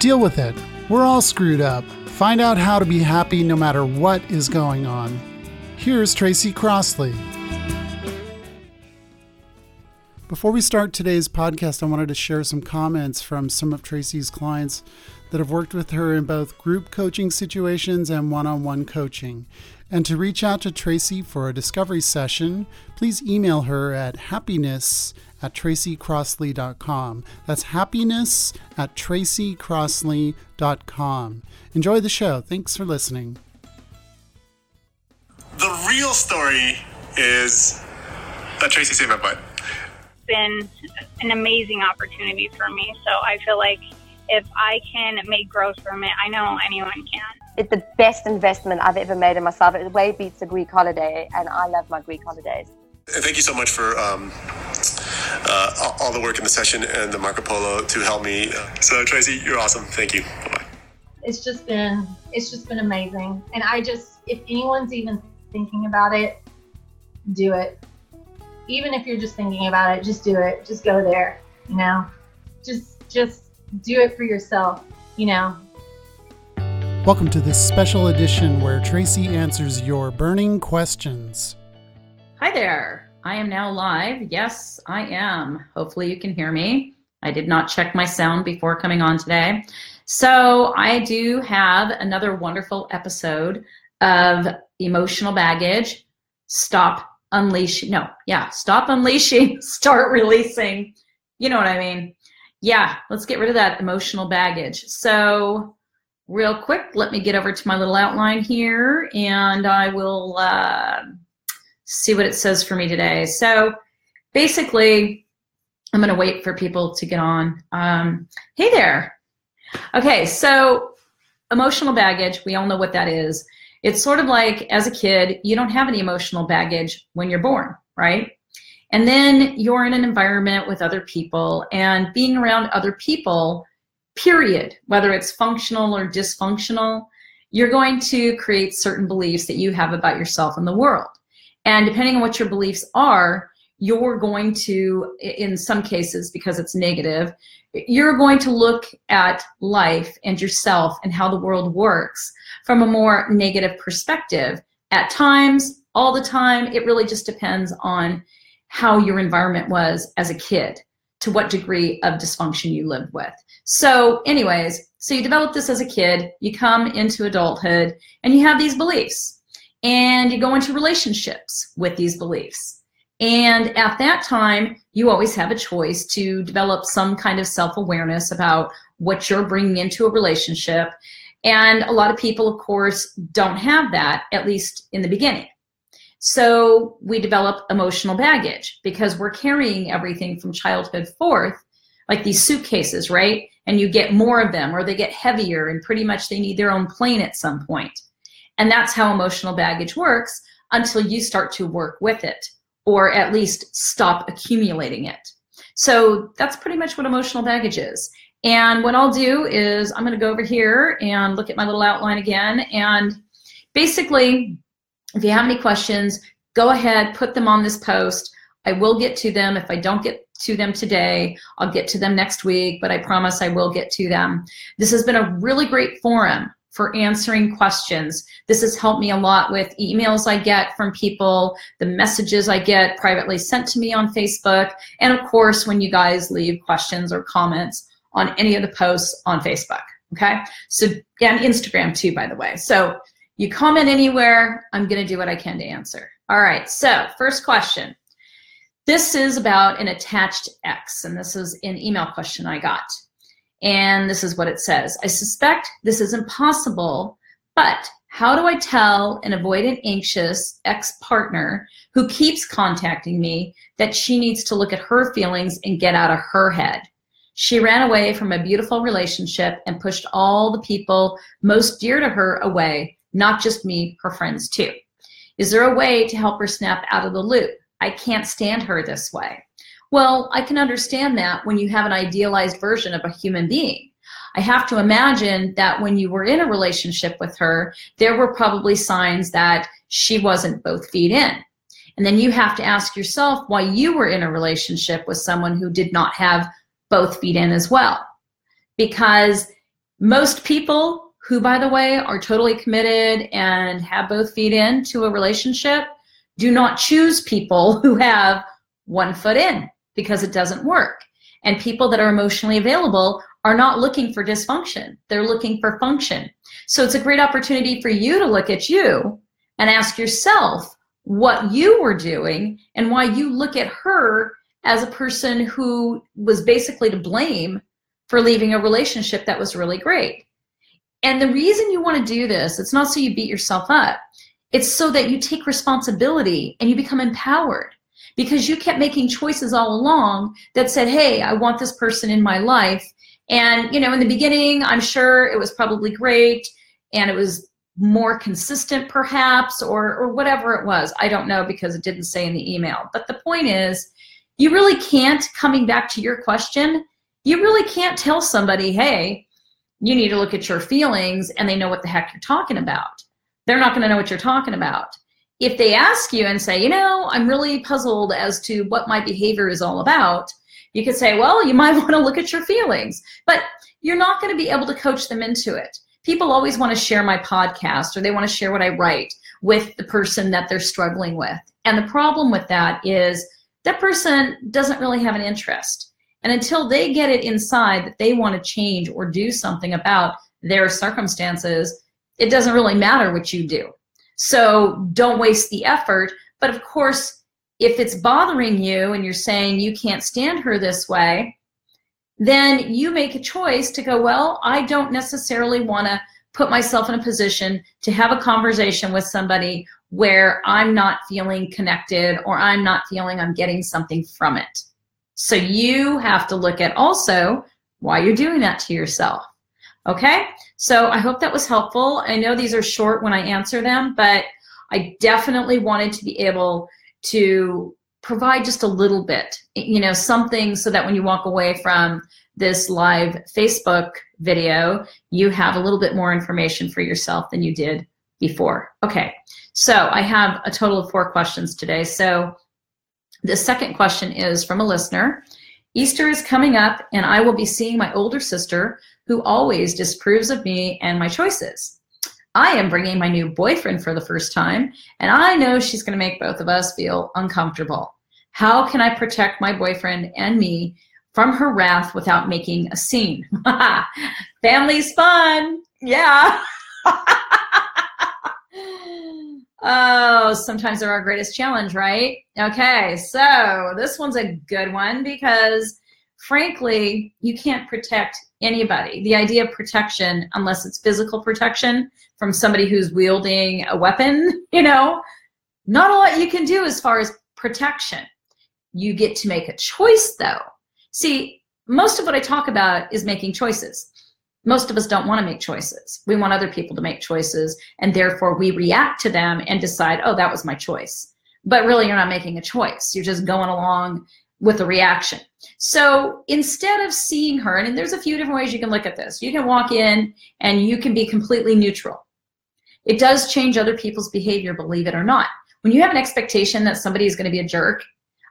Deal with it. We're all screwed up. Find out how to be happy no matter what is going on. Here's Tracy Crossley. Before we start today's podcast, I wanted to share some comments from some of Tracy's clients that have worked with her in both group coaching situations and one on one coaching. And to reach out to Tracy for a discovery session, please email her at happiness at tracycrossley.com. That's happiness at tracycrossley.com. Enjoy the show. Thanks for listening. The real story is that Tracy saved my butt. Been an amazing opportunity for me. So I feel like if I can make growth from it, I know anyone can. It's the best investment I've ever made in myself. It way beats a Greek holiday, and I love my Greek holidays. Thank you so much for um, uh, all the work in the session and the Marco Polo to help me. So Tracy, you're awesome. Thank you. Bye-bye. It's just been it's just been amazing, and I just if anyone's even thinking about it, do it. Even if you're just thinking about it, just do it. Just go there. You know, just just do it for yourself. You know. Welcome to this special edition where Tracy answers your burning questions. Hi there. I am now live. Yes, I am. Hopefully, you can hear me. I did not check my sound before coming on today. So, I do have another wonderful episode of Emotional Baggage. Stop unleashing. No, yeah, stop unleashing, start releasing. You know what I mean? Yeah, let's get rid of that emotional baggage. So, real quick, let me get over to my little outline here and I will uh, see what it says for me today. So basically, I'm going to wait for people to get on. Um, hey there. Okay, so emotional baggage, we all know what that is. It's sort of like as a kid, you don't have any emotional baggage when you're born, right? And then you're in an environment with other people, and being around other people period, whether it's functional or dysfunctional, you're going to create certain beliefs that you have about yourself and the world. And depending on what your beliefs are, you're going to, in some cases, because it's negative, you're going to look at life and yourself and how the world works from a more negative perspective. At times, all the time, it really just depends on how your environment was as a kid, to what degree of dysfunction you lived with. So, anyways, so you develop this as a kid, you come into adulthood, and you have these beliefs, and you go into relationships with these beliefs. And at that time, you always have a choice to develop some kind of self awareness about what you're bringing into a relationship. And a lot of people, of course, don't have that, at least in the beginning. So we develop emotional baggage because we're carrying everything from childhood forth, like these suitcases, right? and you get more of them or they get heavier and pretty much they need their own plane at some point. And that's how emotional baggage works until you start to work with it or at least stop accumulating it. So that's pretty much what emotional baggage is. And what I'll do is I'm going to go over here and look at my little outline again. And basically, if you have any questions, go ahead, put them on this post. I will get to them. If I don't get to them today. I'll get to them next week, but I promise I will get to them. This has been a really great forum for answering questions. This has helped me a lot with emails I get from people, the messages I get privately sent to me on Facebook, and of course, when you guys leave questions or comments on any of the posts on Facebook. Okay. So, and Instagram too, by the way. So, you comment anywhere, I'm going to do what I can to answer. All right. So, first question this is about an attached X, and this is an email question I got. And this is what it says I suspect this is impossible, but how do I tell an avoidant, anxious ex partner who keeps contacting me that she needs to look at her feelings and get out of her head? She ran away from a beautiful relationship and pushed all the people most dear to her away, not just me, her friends too. Is there a way to help her snap out of the loop? I can't stand her this way. Well, I can understand that when you have an idealized version of a human being. I have to imagine that when you were in a relationship with her, there were probably signs that she wasn't both feet in. And then you have to ask yourself why you were in a relationship with someone who did not have both feet in as well. Because Most people who, by the way, are totally committed and have both feet in to a relationship do not choose people who have one foot in because it doesn't work. And people that are emotionally available are not looking for dysfunction. They're looking for function. So it's a great opportunity for you to look at you and ask yourself what you were doing and why you look at her as a person who was basically to blame for leaving a relationship that was really great. And the reason you want to do this, it's not so you beat yourself up. It's so that you take responsibility and you become empowered because you kept making choices all along that said, hey, I want this person in my life. And, you know, in the beginning, I'm sure it was probably great and it was more consistent perhaps or, or whatever it was. I don't know because it didn't say in the email. But the point is, you really can't, coming back to your question, you really can't tell somebody, hey, you need to look at your feelings and they know what the heck you're talking about. They're not going to know what you're talking about if they ask you and say, you know, I'm really puzzled as to what my behavior is all about, you could say, well, you might want to look at your feelings. But you're not going to be able to coach them into it. People always want to share my podcast or they want to share what I write with the person that they're struggling with. And the problem with that is that person doesn't really have an interest. And until they get it inside that they want to change or do something about their circumstances, it doesn't really matter what you do. So don't waste the effort. But of course, if it's bothering you and you're saying you can't stand her this way, then you make a choice to go, well, I don't necessarily want to put myself in a position to have a conversation with somebody where I'm not feeling connected or I'm not feeling I'm getting something from it. So you have to look at also why you're doing that to yourself. Okay, so I hope that was helpful. I know these are short when I answer them, but I definitely wanted to be able to provide just a little bit, you know, something so that when you walk away from this live Facebook video, you have a little bit more information for yourself than you did before. Okay, so I have a total of four questions today. So the second question is from a listener. Easter is coming up, and I will be seeing my older sister who always disapproves of me and my choices. I am bringing my new boyfriend for the first time, and I know she's going to make both of us feel uncomfortable. How can I protect my boyfriend and me from her wrath without making a scene? Family's fun. Yeah. oh, sometimes they're our greatest challenge, right? Okay, so this one's a good one because frankly, you can't protect anybody. The idea of protection, unless it's physical protection from somebody who's wielding a weapon, you know, not a lot you can do as far as protection. You get to make a choice though. See, most of what I talk about is making choices. Most of us don't want to make choices. We want other people to make choices, and therefore we react to them and decide, oh, that was my choice. But really, you're not making a choice. You're just going along with a reaction. So instead of seeing her, and there's a few different ways you can look at this, you can walk in and you can be completely neutral. It does change other people's behavior, believe it or not. When you have an expectation that somebody is going to be a jerk,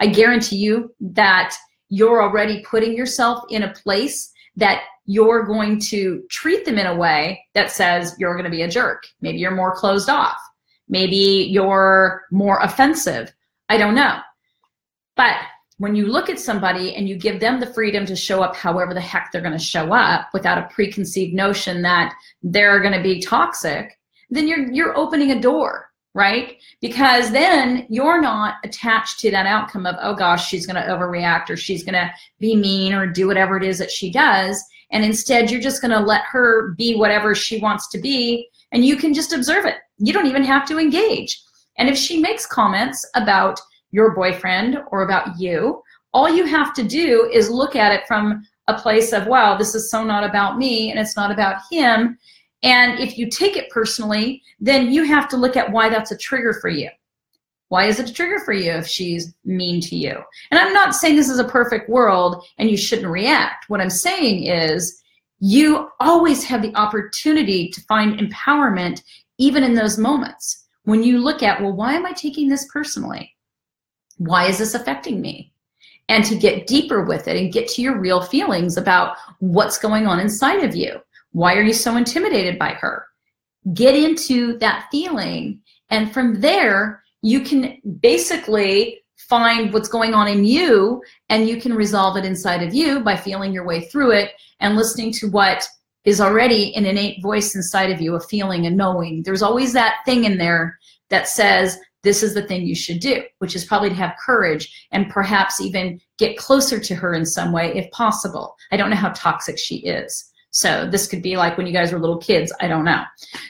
I guarantee you that you're already putting yourself in a place that you're going to treat them in a way that says you're going to be a jerk. Maybe you're more closed off. Maybe you're more offensive. I don't know. But when you look at somebody and you give them the freedom to show up however the heck they're going to show up without a preconceived notion that they're going to be toxic, then you're you're opening a door, right? Because then you're not attached to that outcome of oh gosh, she's going to overreact or she's going to be mean or do whatever it is that she does, and instead you're just going to let her be whatever she wants to be and you can just observe it. You don't even have to engage. And if she makes comments about your boyfriend or about you. All you have to do is look at it from a place of, wow, this is so not about me and it's not about him. And if you take it personally, then you have to look at why that's a trigger for you. Why is it a trigger for you if she's mean to you? And I'm not saying this is a perfect world and you shouldn't react. What I'm saying is you always have the opportunity to find empowerment even in those moments. When you look at, well, why am I taking this personally? Why is this affecting me? And to get deeper with it and get to your real feelings about what's going on inside of you. Why are you so intimidated by her? Get into that feeling. And from there, you can basically find what's going on in you and you can resolve it inside of you by feeling your way through it and listening to what is already an innate voice inside of you, a feeling, a knowing. There's always that thing in there that says, this is the thing you should do, which is probably to have courage and perhaps even get closer to her in some way if possible. I don't know how toxic she is. So this could be like when you guys were little kids. I don't know.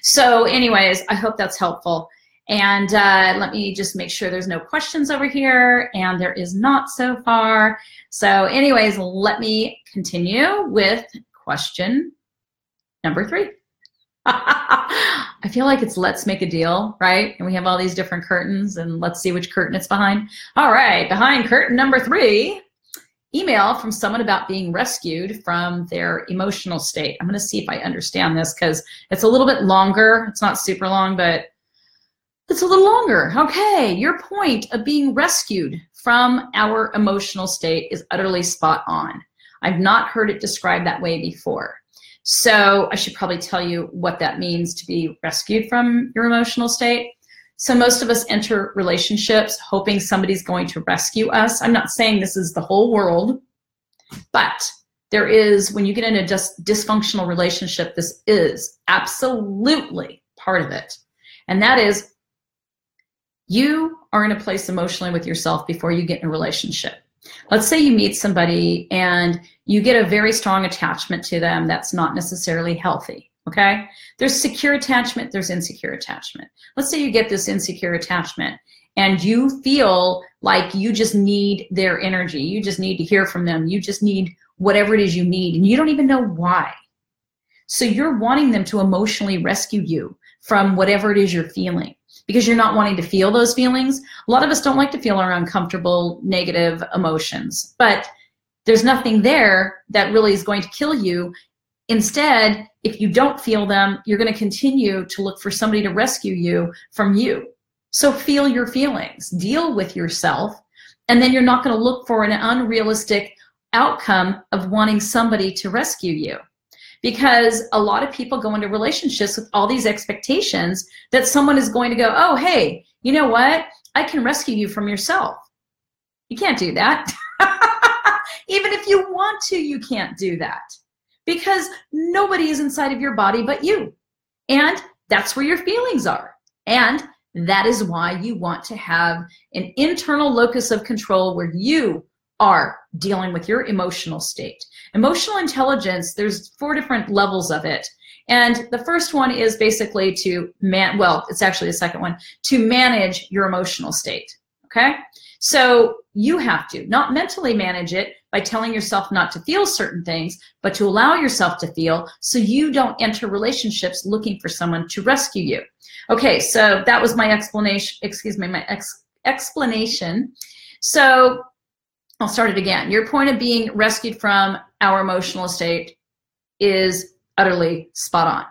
So anyways, I hope that's helpful. And uh, let me just make sure there's no questions over here. And there is not so far. So anyways, let me continue with question number three. I feel like it's let's make a deal, right? And we have all these different curtains and let's see which curtain it's behind. All right, behind curtain number three, email from someone about being rescued from their emotional state. I'm going to see if I understand this because it's a little bit longer. It's not super long, but it's a little longer. Okay, your point of being rescued from our emotional state is utterly spot on. I've not heard it described that way before. So I should probably tell you what that means to be rescued from your emotional state. So most of us enter relationships hoping somebody's going to rescue us. I'm not saying this is the whole world, but there is, when you get in a just dysfunctional relationship, this is absolutely part of it. And that is you are in a place emotionally with yourself before you get in a relationship. Let's say you meet somebody and you get a very strong attachment to them that's not necessarily healthy. Okay. There's secure attachment, there's insecure attachment. Let's say you get this insecure attachment and you feel like you just need their energy. You just need to hear from them. You just need whatever it is you need, and you don't even know why. So you're wanting them to emotionally rescue you from whatever it is you're feeling because you're not wanting to feel those feelings. A lot of us don't like to feel our uncomfortable, negative emotions, but there's nothing there that really is going to kill you. Instead, if you don't feel them, you're going to continue to look for somebody to rescue you from you. So feel your feelings, deal with yourself, and then you're not going to look for an unrealistic outcome of wanting somebody to rescue you because a lot of people go into relationships with all these expectations that someone is going to go, oh, hey, you know what? I can rescue you from yourself. You can't do that. Even if you want to, you can't do that because nobody is inside of your body but you. And that's where your feelings are. And that is why you want to have an internal locus of control where you are dealing with your emotional state. Emotional intelligence, there's four different levels of it. And the first one is basically to man, well, it's actually the second one, to manage your emotional state. Okay. So you have to not mentally manage it by telling yourself not to feel certain things, but to allow yourself to feel so you don't enter relationships looking for someone to rescue you. Okay, so that was my explanation, excuse me, my ex explanation. So I'll start it again. Your point of being rescued from our emotional state is utterly spot on.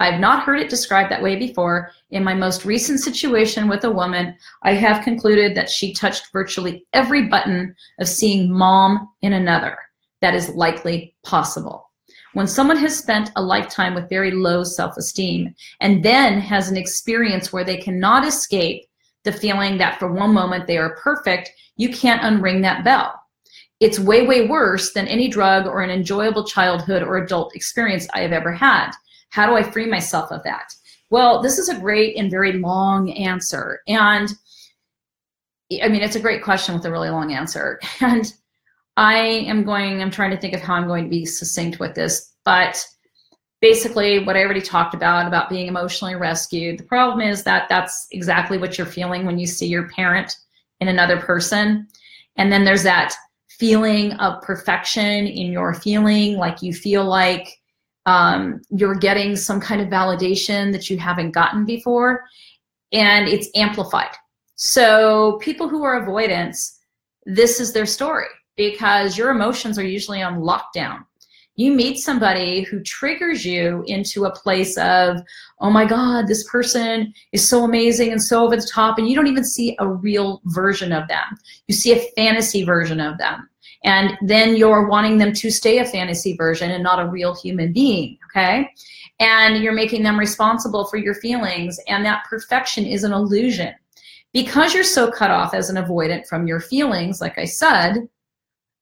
I've not heard it described that way before. In my most recent situation with a woman, I have concluded that she touched virtually every button of seeing mom in another that is likely possible. When someone has spent a lifetime with very low self esteem and then has an experience where they cannot escape the feeling that for one moment they are perfect, you can't unring that bell. It's way, way worse than any drug or an enjoyable childhood or adult experience I have ever had. How do I free myself of that? Well, this is a great and very long answer. And I mean, it's a great question with a really long answer. And I am going, I'm trying to think of how I'm going to be succinct with this. But basically, what I already talked about, about being emotionally rescued, the problem is that that's exactly what you're feeling when you see your parent in another person. And then there's that feeling of perfection in your feeling, like you feel like um, you're getting some kind of validation that you haven't gotten before, and it's amplified. So, people who are avoidance, this is their story because your emotions are usually on lockdown. You meet somebody who triggers you into a place of, oh my God, this person is so amazing and so over the top, and you don't even see a real version of them. You see a fantasy version of them. And then you're wanting them to stay a fantasy version and not a real human being, okay? And you're making them responsible for your feelings, and that perfection is an illusion. Because you're so cut off as an avoidant from your feelings, like I said,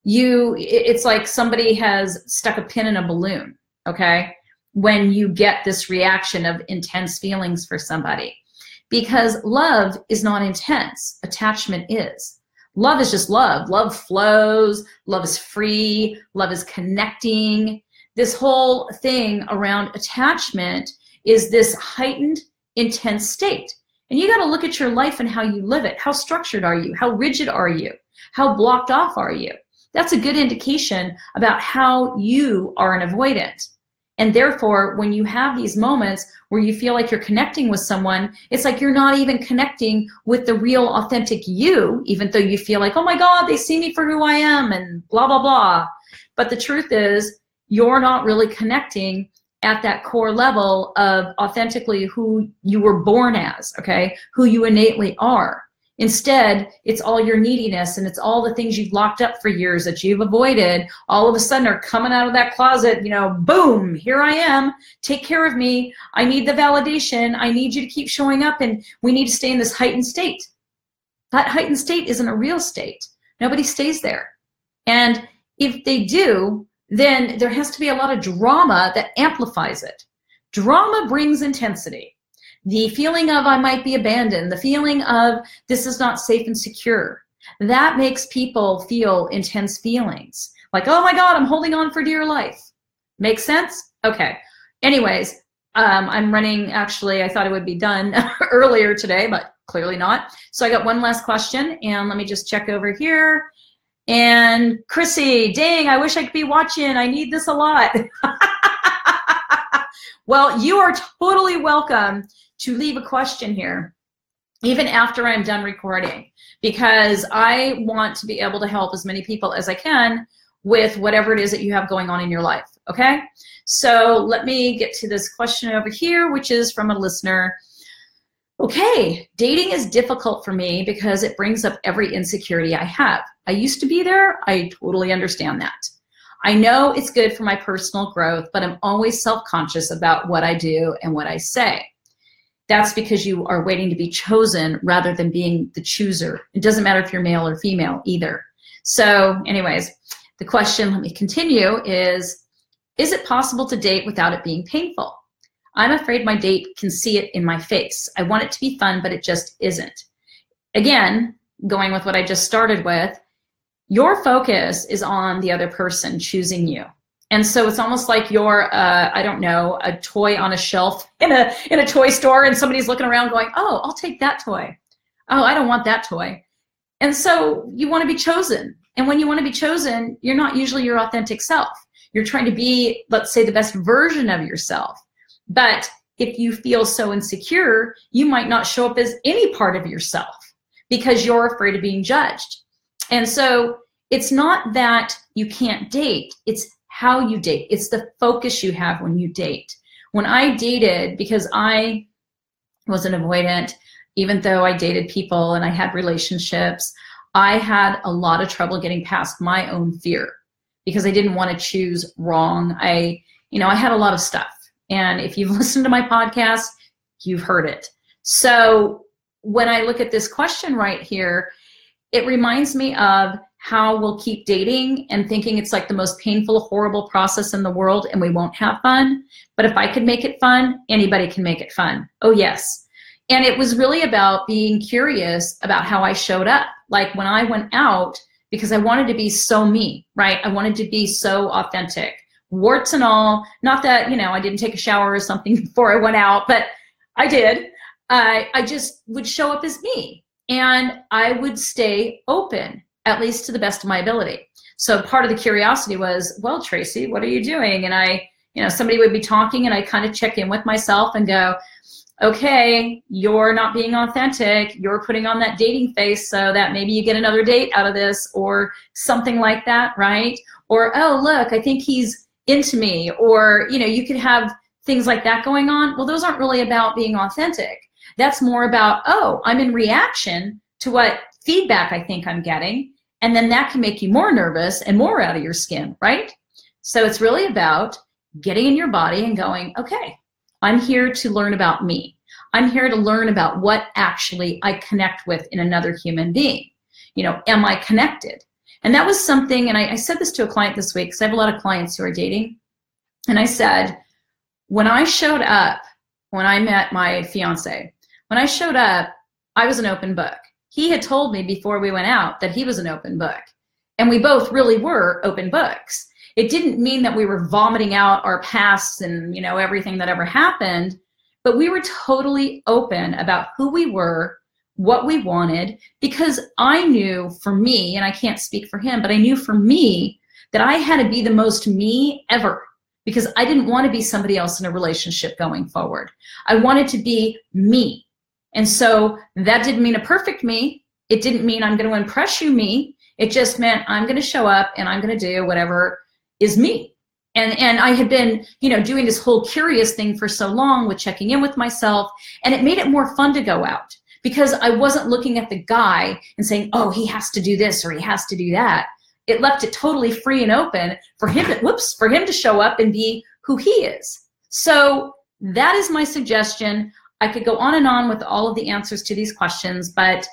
you it's like somebody has stuck a pin in a balloon, okay? When you get this reaction of intense feelings for somebody. Because love is not intense, attachment is love is just love. Love flows, love is free, love is connecting. This whole thing around attachment is this heightened, intense state. And you got to look at your life and how you live it. How structured are you? How rigid are you? How blocked off are you? That's a good indication about how you are an avoidant. And therefore, when you have these moments where you feel like you're connecting with someone, it's like you're not even connecting with the real, authentic you, even though you feel like, oh my God, they see me for who I am and blah, blah, blah. But the truth is, you're not really connecting at that core level of authentically who you were born as, okay? Who you innately are. Instead, it's all your neediness and it's all the things you've locked up for years that you've avoided. All of a sudden are coming out of that closet, you know, boom, here I am. Take care of me. I need the validation. I need you to keep showing up and we need to stay in this heightened state. That heightened state isn't a real state. Nobody stays there. And if they do, then there has to be a lot of drama that amplifies it. Drama brings intensity the feeling of I might be abandoned, the feeling of this is not safe and secure. That makes people feel intense feelings like, oh my God, I'm holding on for dear life. Makes sense? Okay. Anyways, um, I'm running, actually, I thought it would be done earlier today, but clearly not. So I got one last question, and let me just check over here. And Chrissy, dang, I wish I could be watching. I need this a lot. well, you are totally welcome to leave a question here even after I'm done recording because I want to be able to help as many people as I can with whatever it is that you have going on in your life. Okay, so let me get to this question over here, which is from a listener. Okay, dating is difficult for me because it brings up every insecurity I have. I used to be there, I totally understand that. I know it's good for my personal growth, but I'm always self conscious about what I do and what I say that's because you are waiting to be chosen rather than being the chooser. It doesn't matter if you're male or female either. So, anyways, the question, let me continue, is Is it possible to date without it being painful? I'm afraid my date can see it in my face. I want it to be fun, but it just isn't. Again, going with what I just started with, your focus is on the other person choosing you. And so it's almost like you're, uh, I don't know, a toy on a shelf in a in a toy store, and somebody's looking around going, "Oh, I'll take that toy. Oh, I don't want that toy." And so you want to be chosen. And when you want to be chosen, you're not usually your authentic self. You're trying to be, let's say, the best version of yourself. But if you feel so insecure, you might not show up as any part of yourself because you're afraid of being judged. And so it's not that you can't date, it's how you date. It's the focus you have when you date. When I dated, because I was an avoidant, even though I dated people and I had relationships, I had a lot of trouble getting past my own fear because I didn't want to choose wrong. I, you know, I had a lot of stuff. And if you've listened to my podcast, you've heard it. So when I look at this question right here, it reminds me of how we'll keep dating and thinking it's like the most painful, horrible process in the world and we won't have fun. But if I could make it fun, anybody can make it fun. Oh, yes. And it was really about being curious about how I showed up. Like when I went out, because I wanted to be so me, right? I wanted to be so authentic, warts and all. Not that, you know, I didn't take a shower or something before I went out, but I did. Uh, I just would show up as me and I would stay open at least to the best of my ability. So part of the curiosity was, well, Tracy, what are you doing? And I, you know, somebody would be talking and I kind of check in with myself and go, okay, you're not being authentic. You're putting on that dating face so that maybe you get another date out of this or something like that, right? Or, oh, look, I think he's into me. Or, you know, you could have things like that going on. Well, those aren't really about being authentic. That's more about, oh, I'm in reaction to what feedback I think I'm getting. And then that can make you more nervous and more out of your skin, right? So it's really about getting in your body and going, okay, I'm here to learn about me. I'm here to learn about what actually I connect with in another human being. You know, am I connected? And that was something, and I, I said this to a client this week because I have a lot of clients who are dating. And I said, when I showed up, when I met my fiance, when I showed up, I was an open book. He had told me before we went out that he was an open book. And we both really were open books. It didn't mean that we were vomiting out our pasts and, you know, everything that ever happened, but we were totally open about who we were, what we wanted, because I knew for me, and I can't speak for him, but I knew for me that I had to be the most me ever because I didn't want to be somebody else in a relationship going forward. I wanted to be me. And so that didn't mean a perfect me. It didn't mean I'm going to impress you me. It just meant I'm going to show up and I'm going to do whatever is me. And and I had been, you know, doing this whole curious thing for so long with checking in with myself and it made it more fun to go out because I wasn't looking at the guy and saying, "Oh, he has to do this or he has to do that." It left it totally free and open for him to, whoops, for him to show up and be who he is. So that is my suggestion. I could go on and on with all of the answers to these questions, but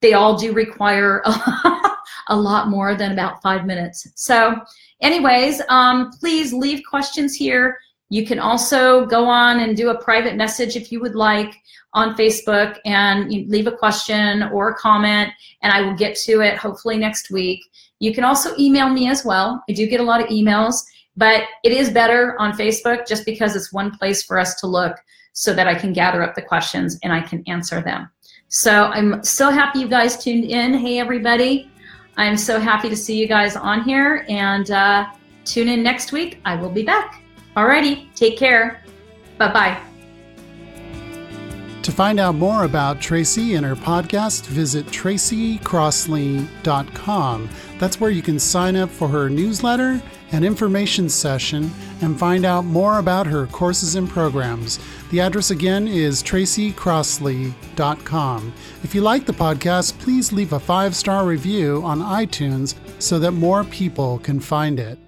they all do require a lot more than about five minutes. So, anyways, um, please leave questions here. You can also go on and do a private message if you would like on Facebook and leave a question or a comment, and I will get to it hopefully next week. You can also email me as well. I do get a lot of emails, but it is better on Facebook just because it's one place for us to look so that I can gather up the questions and I can answer them. So I'm so happy you guys tuned in. Hey, everybody. I'm so happy to see you guys on here and uh, tune in next week. I will be back. Alrighty, take care. Bye bye. To find out more about Tracy and her podcast, visit tracycrossley.com. That's where you can sign up for her newsletter and information session and find out more about her courses and programs. The address again is tracycrossley.com. If you like the podcast, please leave a five star review on iTunes so that more people can find it.